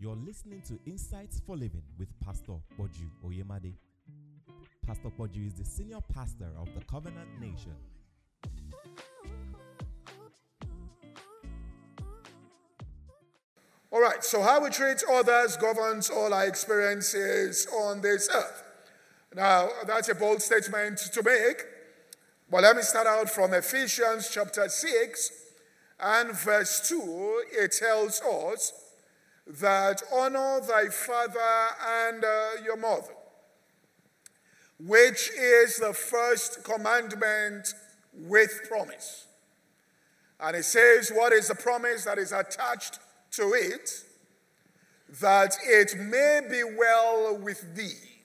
You're listening to Insights for Living with Pastor Poju Oyemade. Pastor Poju is the senior pastor of the Covenant Nation. All right, so how we treat others governs all our experiences on this earth. Now, that's a bold statement to make, but let me start out from Ephesians chapter 6 and verse 2. It tells us that honor thy father and uh, your mother, which is the first commandment with promise. And it says, What is the promise that is attached to it? That it may be well with thee,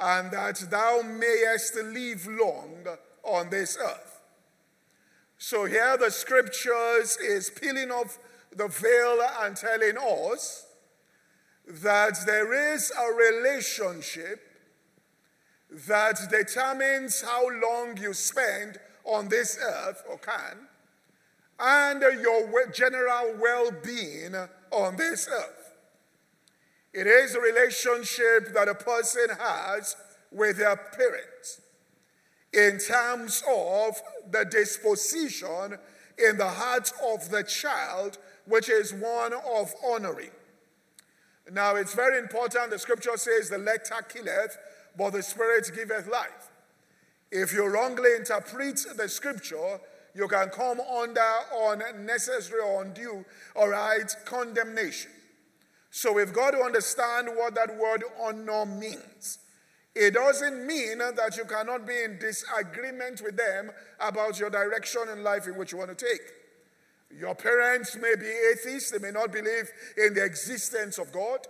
and that thou mayest live long on this earth. So here the scriptures is peeling off the veil and telling us that there is a relationship that determines how long you spend on this earth or can, and your general well being on this earth. It is a relationship that a person has with their parents in terms of the disposition in the heart of the child which is one of honoring. Now, it's very important. The scripture says, The letter killeth, but the spirit giveth life. If you wrongly interpret the scripture, you can come under unnecessary or undue, all right, condemnation. So we've got to understand what that word honor means. It doesn't mean that you cannot be in disagreement with them about your direction in life in which you want to take. Your parents may be atheists, they may not believe in the existence of God.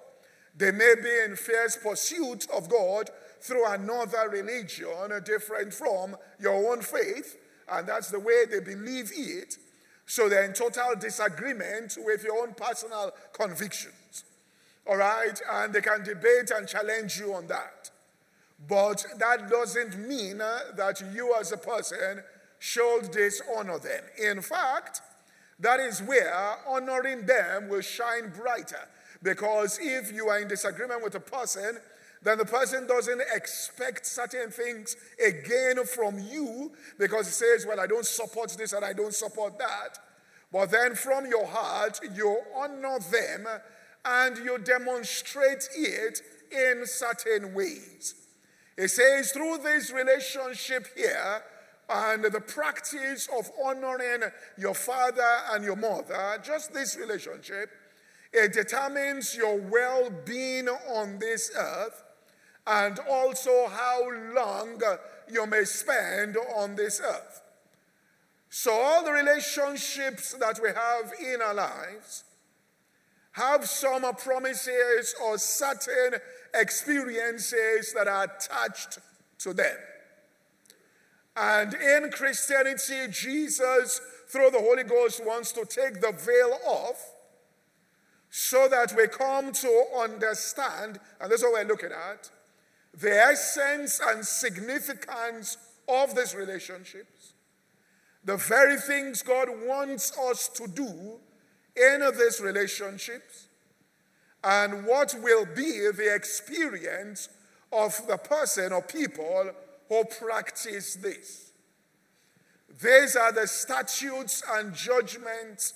They may be in fierce pursuit of God through another religion different from your own faith, and that's the way they believe it. So they're in total disagreement with your own personal convictions. All right? And they can debate and challenge you on that. But that doesn't mean uh, that you as a person should dishonor them. In fact, that is where honoring them will shine brighter. Because if you are in disagreement with a person, then the person doesn't expect certain things again from you because he says, Well, I don't support this and I don't support that. But then from your heart, you honor them and you demonstrate it in certain ways. It says, through this relationship here, and the practice of honoring your father and your mother, just this relationship, it determines your well being on this earth and also how long you may spend on this earth. So, all the relationships that we have in our lives have some promises or certain experiences that are attached to them. And in Christianity, Jesus, through the Holy Ghost, wants to take the veil off so that we come to understand, and that's what we're looking at, the essence and significance of these relationships, the very things God wants us to do in these relationships, and what will be the experience of the person or people who practice this. These are the statutes and judgments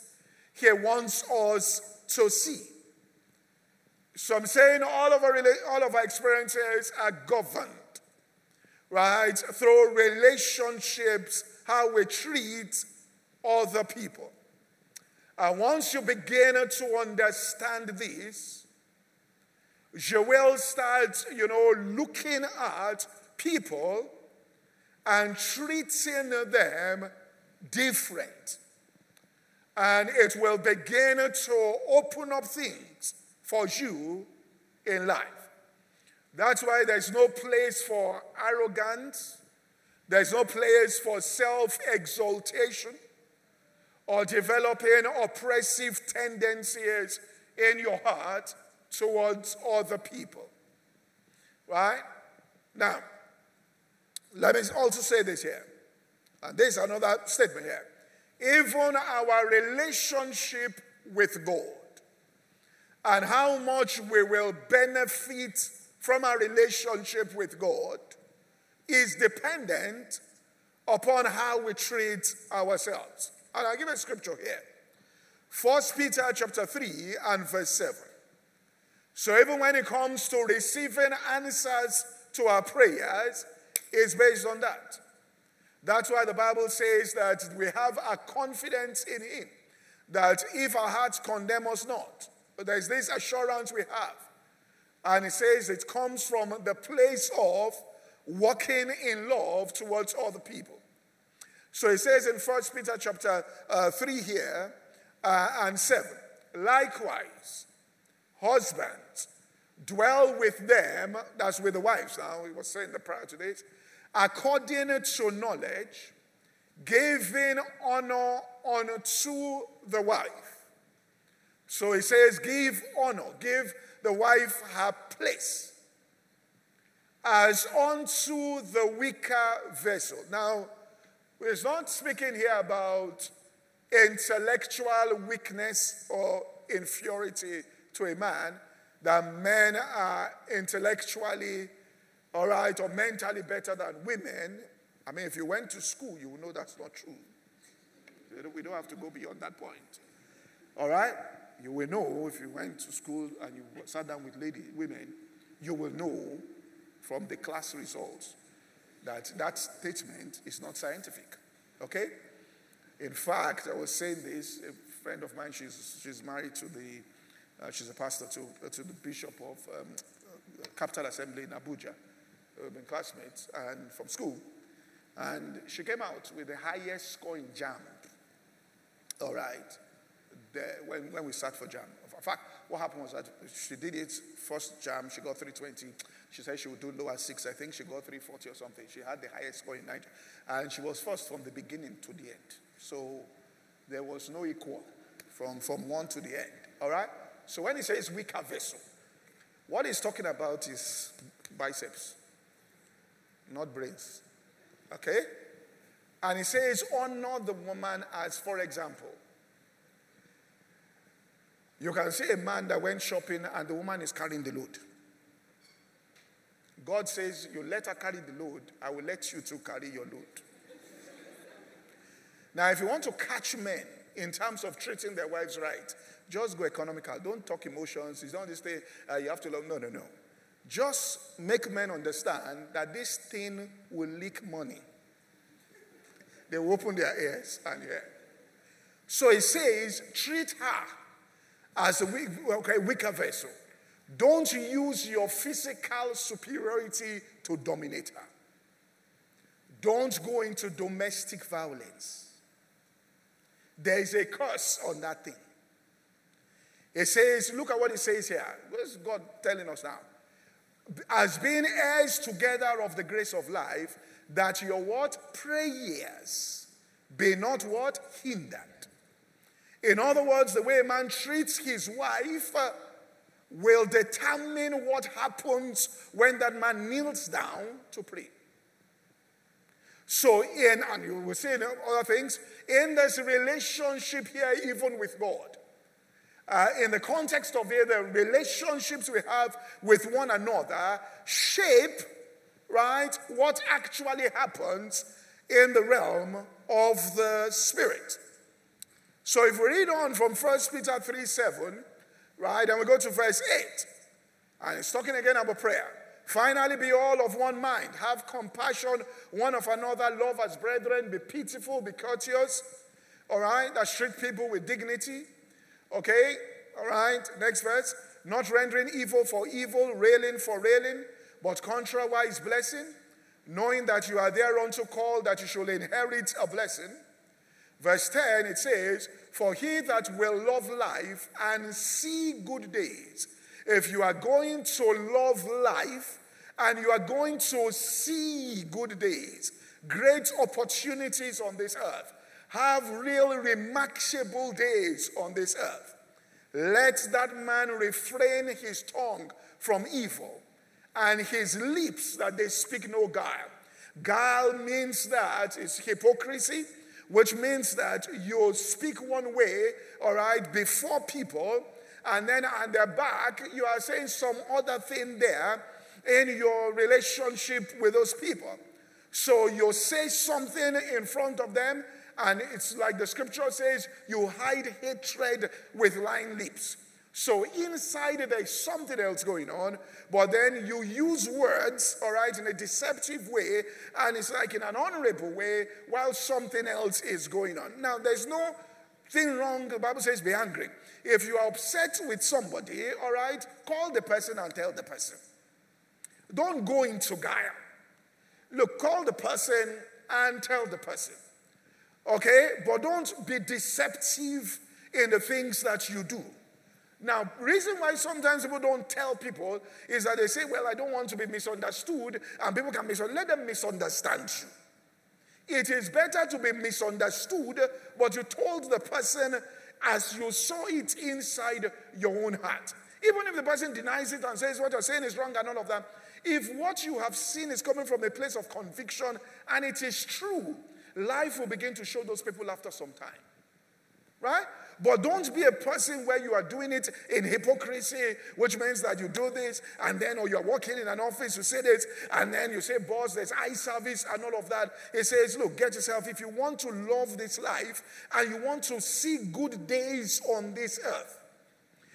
he wants us to see. So I'm saying all of our, all of our experiences are governed, right, through relationships, how we treat other people. And once you begin to understand this, you will start, you know, looking at people and treating them different. And it will begin to open up things for you in life. That's why there's no place for arrogance, there's no place for self exaltation or developing oppressive tendencies in your heart towards other people. Right? Now, let me also say this here. And this is another statement here. Even our relationship with God and how much we will benefit from our relationship with God is dependent upon how we treat ourselves. And I'll give a scripture here. First Peter chapter 3 and verse 7. So even when it comes to receiving answers to our prayers, it's based on that. That's why the Bible says that we have a confidence in Him, that if our hearts condemn us not, but there's this assurance we have. And it says it comes from the place of walking in love towards other people. So it says in 1 Peter chapter uh, 3 here uh, and 7, likewise, husbands, dwell with them, that's with the wives now, we were saying the prayer today, according to knowledge, giving honor unto the wife. So he says, give honor, give the wife her place as unto the weaker vessel. Now, we're not speaking here about intellectual weakness or inferiority to a man, that men are intellectually all right or mentally better than women. I mean, if you went to school, you will know that's not true. We don't have to go beyond that point. All right? You will know if you went to school and you sat down with lady, women, you will know from the class results that that statement is not scientific. Okay? In fact, I was saying this, a friend of mine, she's, she's married to the, uh, she's a pastor to, uh, to the bishop of um, uh, Capital Assembly in Abuja. Been classmates and from school. And she came out with the highest score in JAMB. All right. The, when, when we sat for JAMB. In fact, what happened was that she did it first JAMB, she got 320. She said she would do lower six. I think she got 340 or something. She had the highest score in Nigeria. And she was first from the beginning to the end. So there was no equal from, from one to the end. All right? So when he says weaker vessel, what he's talking about is biceps, not brains. Okay? And he says, honor the woman as, for example, you can see a man that went shopping and the woman is carrying the load. God says, You let her carry the load, I will let you to carry your load. now, if you want to catch men in terms of treating their wives right, just go economical. Don't talk emotions. It's not this thing, uh, you have to love. No, no, no. Just make men understand that this thing will leak money. They will open their ears and hear. So he says, treat her as a weak, okay, weaker vessel. Don't use your physical superiority to dominate her. Don't go into domestic violence. There is a curse on that thing. It says, look at what it says here. What is God telling us now? As being heirs together of the grace of life, that your what? Prayers be not what? Hindered. In other words, the way a man treats his wife uh, will determine what happens when that man kneels down to pray. So, in, and you will see other things, in this relationship here, even with God, uh, in the context of the relationships we have with one another shape, right, what actually happens in the realm of the Spirit. So if we read on from 1 Peter 3 7, right, and we go to verse 8, and it's talking again about prayer. Finally, be all of one mind. Have compassion one of another. Love as brethren. Be pitiful. Be courteous. All right? That's treat people with dignity. Okay? All right? Next verse. Not rendering evil for evil, railing for railing, but contrariwise blessing, knowing that you are thereunto called that you shall inherit a blessing. Verse 10, it says, For he that will love life and see good days, if you are going to love life and you are going to see good days, great opportunities on this earth, have real remarkable days on this earth, let that man refrain his tongue from evil and his lips that they speak no guile. Guile means that it's hypocrisy which means that you speak one way, all right, before people, and then at the back, you are saying some other thing there in your relationship with those people. So you say something in front of them, and it's like the scripture says, you hide hatred with lying lips. So inside there is something else going on, but then you use words, all right, in a deceptive way, and it's like in an honorable way, while something else is going on. Now, there's no thing wrong. The Bible says be angry. If you are upset with somebody, all right, call the person and tell the person. Don't go into guile. Look, call the person and tell the person. Okay? But don't be deceptive in the things that you do. Now, reason why sometimes people don't tell people is that they say, well, I don't want to be misunderstood, and people can misunderstand. Let them misunderstand you. It is better to be misunderstood, but you told the person as you saw it inside your own heart. Even if the person denies it and says what you're saying is wrong and all of that, if what you have seen is coming from a place of conviction and it is true, life will begin to show those people after some time. Right? But don't be a person where you are doing it in hypocrisy, which means that you do this and then, or you're working in an office, you say this, and then you say, boss, there's eye service and all of that. He says, look, get yourself, if you want to love this life and you want to see good days on this earth,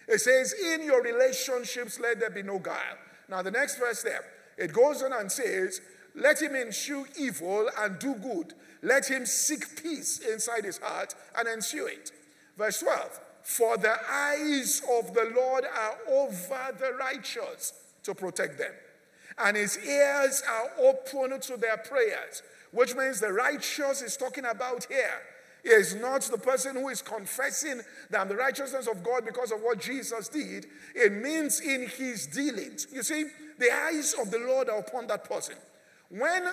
it says, in your relationships, let there be no guile. Now, the next verse there, it goes on and says, let him ensue evil and do good. Let him seek peace inside his heart and ensue it. Verse 12 For the eyes of the Lord are over the righteous to protect them, and his ears are open to their prayers, which means the righteous is talking about here is not the person who is confessing that the righteousness of God because of what Jesus did. It means in his dealings. You see, the eyes of the Lord are upon that person. When,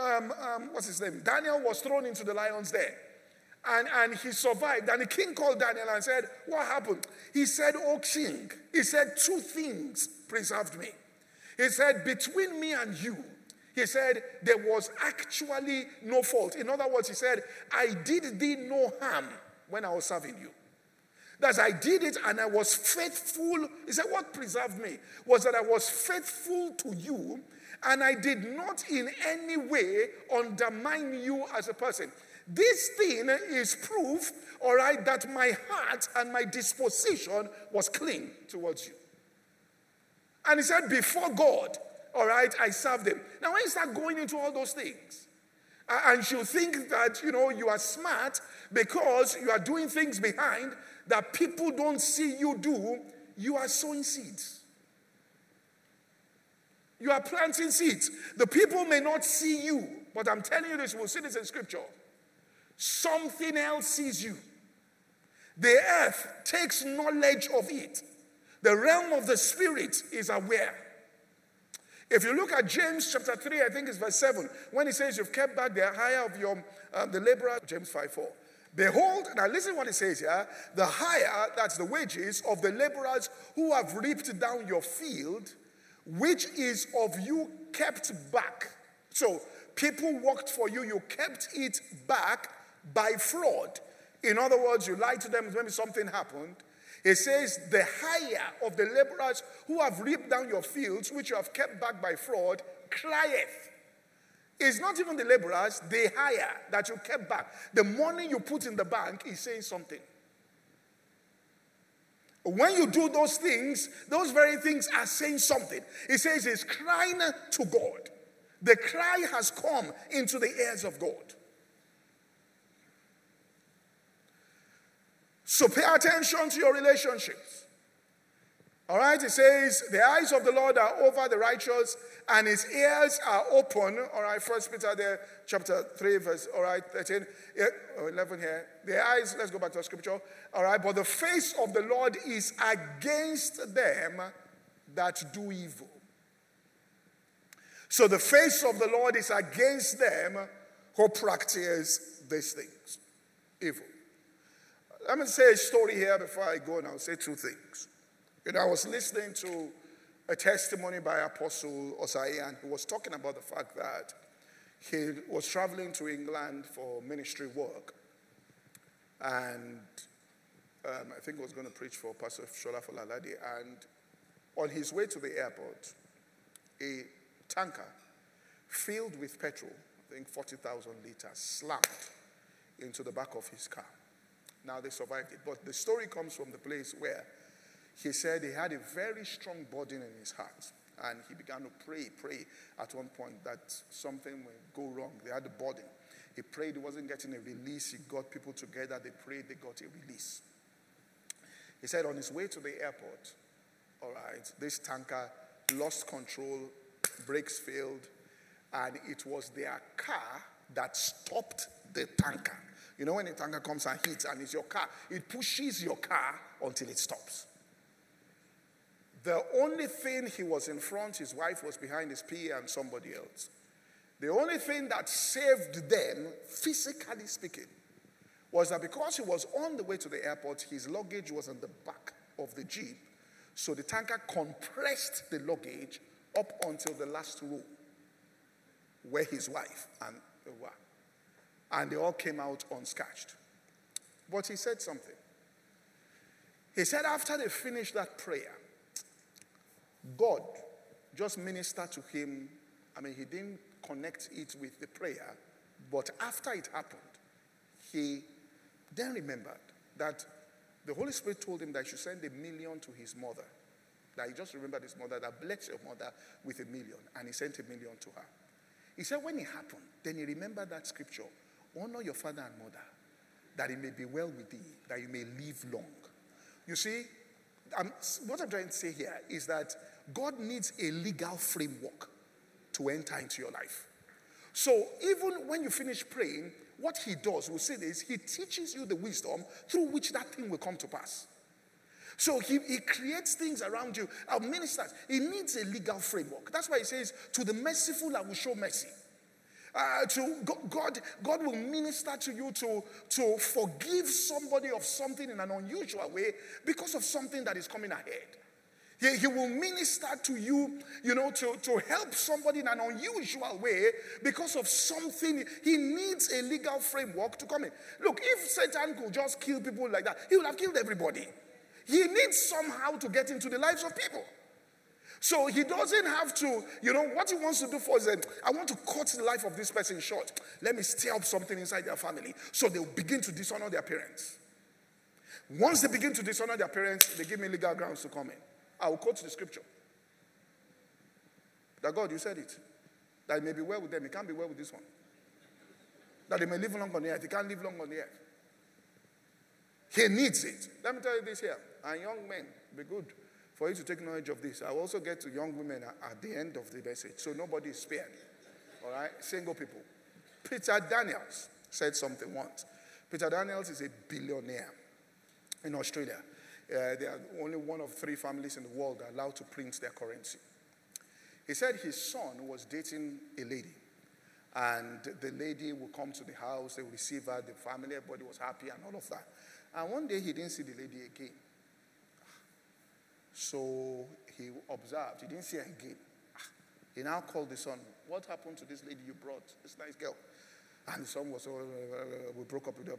um, um, what's his name? Daniel was thrown into the lion's den and, and he survived. And the king called Daniel and said, What happened? He said, Oh, king, he said, Two things preserved me. He said, Between me and you, he said, There was actually no fault. In other words, he said, I did thee no harm when I was serving you. That I did it and I was faithful. He said, What preserved me was that I was faithful to you and I did not in any way undermine you as a person. This thing is proof, all right, that my heart and my disposition was clean towards you. And he said, Before God, all right, I served him. Now, when you start going into all those things, and you think that, you know, you are smart because you are doing things behind that people don't see you do, you are sowing seeds. You are planting seeds. The people may not see you, but I'm telling you this, we'll see this in scripture. Something else sees you. The earth takes knowledge of it. The realm of the spirit is aware. If you look at James chapter 3, I think it's verse 7, when he says, You've kept back the hire of your um, the laborer, James 5 4. Behold, now listen what he says here the hire, that's the wages of the laborers who have reaped down your field, which is of you kept back. So people worked for you, you kept it back by fraud. In other words, you lied to them when something happened. It says, The hire of the laborers who have reaped down your fields, which you have kept back by fraud, crieth. It's not even the laborers, the hire that you kept back. The money you put in the bank is saying something. When you do those things, those very things are saying something. It says it's crying to God. The cry has come into the ears of God. So pay attention to your relationships. All right, it says, the eyes of the Lord are over the righteous, and his ears are open. All right, First Peter there, chapter 3, verse, all right, 13, 11 here. The eyes, let's go back to the scripture. All right, but the face of the Lord is against them that do evil. So the face of the Lord is against them who practice these things, evil. Let me say a story here before I go, and I'll say two things. You know, I was listening to a testimony by Apostle Osai, who was talking about the fact that he was traveling to England for ministry work. And Um, I think I was going to preach for Pastor Shola Folalade, and on his way to the airport, a tanker filled with petrol, I think 40,000 liters, slammed into the back of his car. Now they survived it. But the story comes from the place where he said he had a very strong burden in his heart. And he began to pray, pray at one point that something would go wrong. They had a burden. He prayed, he wasn't getting a release. He got people together, they prayed, they got a release. He said on his way to the airport, all right, this tanker lost control, brakes failed, and it was their car that stopped the tanker. You know, when a tanker comes and hits and it's your car, it pushes your car until it stops. The only thing he was in front, his wife was behind his PA and somebody else. The only thing that saved them, physically speaking, was that because he was on the way to the airport, his luggage was on the back of the Jeep. So the tanker compressed the luggage up until the last row where his wife and were. And they all came out unscathed. But he said something. He said after they finished that prayer, God just ministered to him. I mean, he didn't connect it with the prayer, but after it happened, he then remembered that the Holy Spirit told him that he should send a million to his mother. That he just remembered his mother, that bless your mother with a million. And he sent a million to her. He said, when it happened, then he remembered that scripture honor your father and mother, that it may be well with thee, that you may live long. You see, I'm, what I'm trying to say here is that God needs a legal framework to enter into your life. So even when you finish praying, what he does, we'll say this, he teaches you the wisdom through which that thing will come to pass. So he, he creates things around you. Our ministers, he needs a legal framework. That's why he says, To the merciful, I will show mercy. Uh, to God, God will minister to you to, to forgive somebody of something in an unusual way because of something that is coming ahead. He, he will minister to you, you know, to, to help somebody in an unusual way because of something. He needs a legal framework to come in. Look, if Satan could just kill people like that, he would have killed everybody. He needs somehow to get into the lives of people. So he doesn't have to, you know, what he wants to do for is that I want to cut the life of this person short. Let me stir up something inside their family so they'll begin to dishonor their parents. Once they begin to dishonor their parents, they give me legal grounds to come in. I will quote the scripture. That God, you said it. That it may be well with them. It can't be well with this one. That they may live long on the earth. He can't live long on the earth. He needs it. Let me tell you this here. And young men, be good for you to take knowledge of this. I will also get to young women at the end of the message. So nobody is spared. All right? Single people. Peter Daniels said something once. Peter Daniels is a billionaire in Australia. Uh, they are only one of three families in the world allowed to print their currency. He said his son was dating a lady. And the lady would come to the house, they would receive her, the family, everybody was happy and all of that. And one day he didn't see the lady again. So he observed, he didn't see her again. He now called the son, What happened to this lady you brought, this nice girl? And the son was, oh, we broke up with her.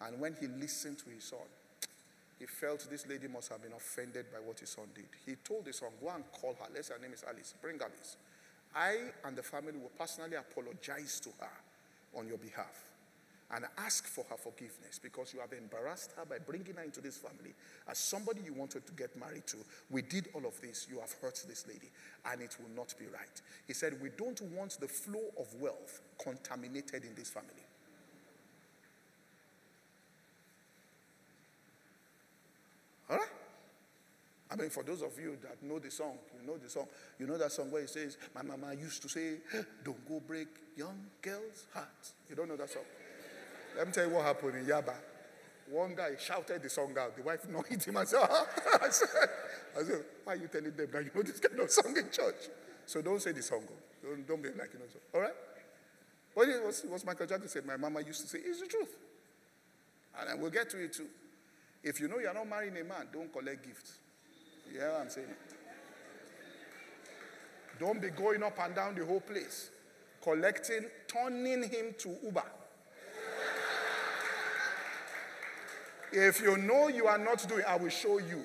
And when he listened to his son, he felt this lady must have been offended by what his son did. He told his son, Go and call her. Let's say her name is Alice. Bring Alice. I and the family will personally apologize to her on your behalf and ask for her forgiveness because you have embarrassed her by bringing her into this family as somebody you wanted to get married to. We did all of this. You have hurt this lady, and it will not be right. He said, We don't want the flow of wealth contaminated in this family. All right? I mean, for those of you that know the song, you know the song. You know that song where it says, My mama used to say, Don't go break young girls' hearts. You don't know that song? Let me tell you what happened in Yaba. One guy shouted the song out. The wife hit him and said, ah. I said, I said, Why are you telling them that you know this kind of song in church? So don't say the song. Don't, don't be like, you know, so, all right? But it was, it was Michael Jackson said, My mama used to say, It's the truth. And then we'll get to it too. If you know you're not marrying a man, don't collect gifts. You hear what I'm saying? Don't be going up and down the whole place, collecting, turning him to Uber. If you know you are not doing, I will show you.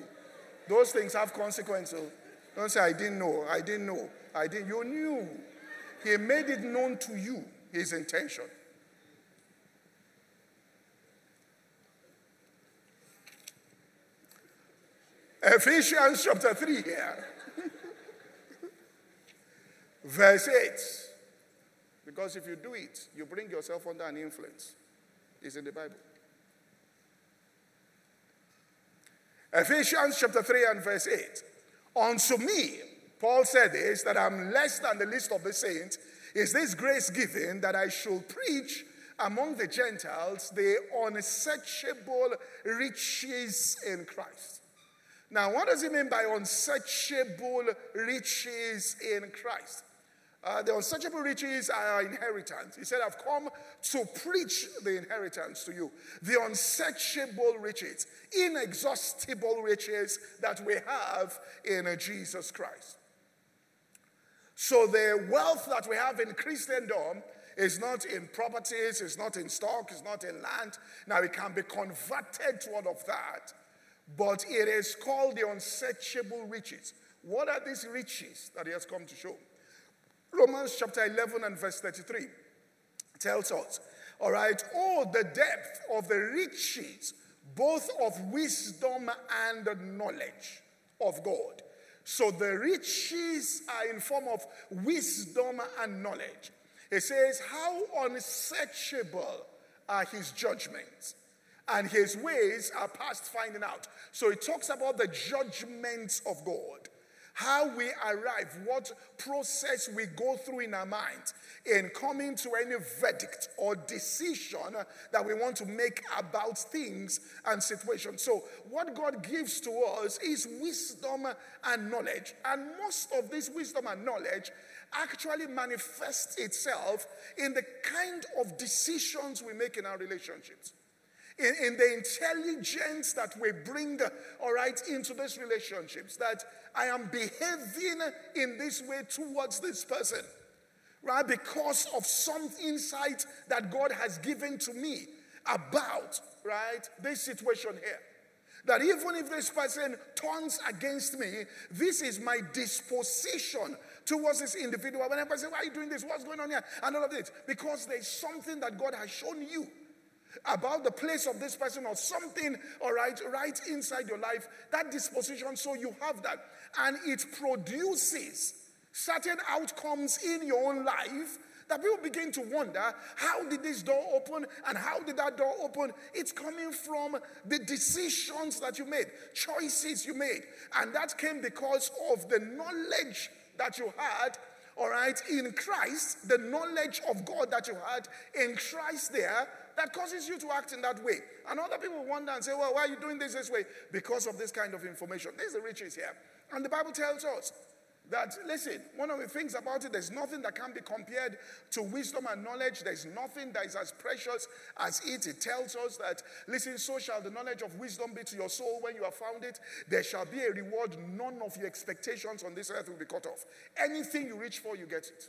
Those things have consequences. Oh. Don't say, I didn't know, I didn't know, I didn't. You knew. He made it known to you, his intention. Ephesians chapter 3 here. Verse 8. Because if you do it, you bring yourself under an influence. It's in the Bible. Ephesians chapter 3 and verse 8. Unto me, Paul said this, that I'm less than the least of the saints, is this grace given that I should preach among the Gentiles the unsearchable riches in Christ. Now, what does he mean by unsearchable riches in Christ? Uh, the unsearchable riches are our inheritance. He said, I've come to preach the inheritance to you. The unsearchable riches, inexhaustible riches that we have in Jesus Christ. So the wealth that we have in Christendom is not in properties, it's not in stock, it's not in land. Now it can be converted to all of that, but it is called the unsearchable riches. What are these riches that he has come to show? Romans chapter 11 and verse 33 tells us, all right, oh, the depth of the riches, both of wisdom and knowledge of God. So the riches are in form of wisdom and knowledge. It says, How unsearchable are his judgments, and his ways are past finding out. So it talks about the judgments of God how we arrive, what process we go through in our minds in coming to any verdict or decision that we want to make about things and situations. So, what God gives to us is wisdom and knowledge. And most of this wisdom and knowledge actually manifests itself in the kind of decisions we make in our relationships in, in the intelligence that we bring, all right, into these relationships, that I am behaving in this way towards this person, right, because of some insight that God has given to me about, right, this situation here. That even if this person turns against me, this is my disposition towards this individual. Whenever I say, Why are you doing this? What's going on here? And all of this. Because there's something that God has shown you about the place of this person or something, all right, right inside your life, that disposition, so you have that. And it produces certain outcomes in your own life that people begin to wonder how did this door open and how did that door open? It's coming from the decisions that you made, choices you made. And that came because of the knowledge that you had all right, in Christ, the knowledge of God that you had in Christ there that causes you to act in that way. And other people wonder and say, well, why are you doing this this way? Because of this kind of information. There's the riches here. And the Bible tells us that, listen, one of the things about it, there's nothing that can be compared to wisdom and knowledge. There's nothing that is as precious as it. It tells us that, listen, so shall the knowledge of wisdom be to your soul when you have found it. There shall be a reward. None of your expectations on this earth will be cut off. Anything you reach for, you get it.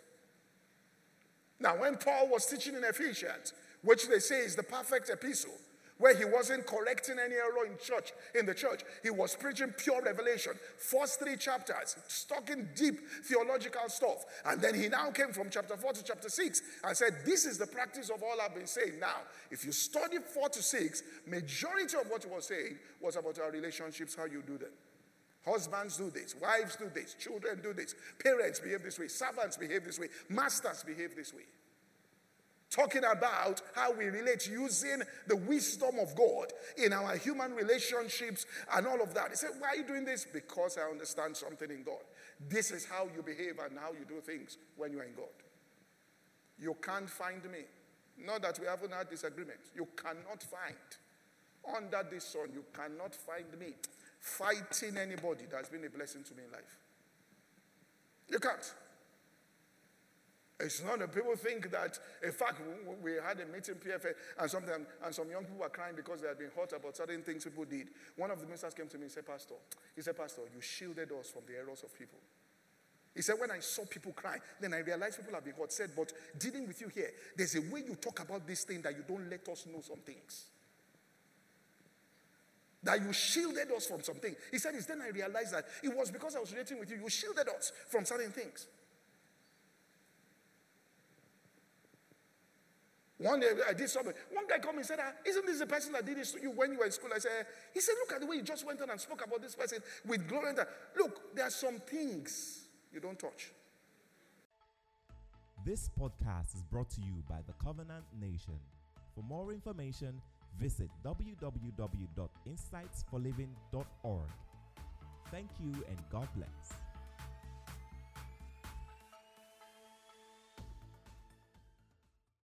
Now, when Paul was teaching in Ephesians, which they say is the perfect epistle, where he wasn't correcting any error in church, in the church. He was preaching pure revelation. First three chapters, talking deep theological stuff. And then he now came from chapter 4 to chapter 6 and said, This is the practice of all I've been saying. Now, if you study 4 to 6, majority of what he was saying was about our relationships, how you do them. Husbands do this, wives do this, children do this, parents behave this way, servants behave this way, masters behave this way talking about how we relate using the wisdom of God in our human relationships and all of that. He said, Why are you doing this? Because I understand something in God. This is how you behave and how you do things when you're in God. You can't find me. Not that we haven't had disagreements. You cannot find under this sun, you cannot find me fighting anybody that's been a blessing to me in life. You can't. It's not that people think that, in fact, we had a meeting PFA and something, and some young people were crying because they had been hurt about certain things people did. One of the ministers came to me and said, Pastor, he said, Pastor, you shielded us from the errors of people. He said, when I saw people cry, then I realized people have been hurt. Said, but dealing with you here, there's a way you talk about this thing that you don't let us know some things. That you shielded us from something. He said, It's then I realized that it was because I was relating with you, you shielded us from certain things. One day I did something. One guy called me and said, ah, Isn't this the person that did this to you when you were in school? I said, He said, Look at the way you just went on and spoke about this person with glory. And Look, there are some things you don't touch. This podcast is brought to you by the Covenant Nation. For more information, visit www.insightsforliving.org. Thank you and God bless.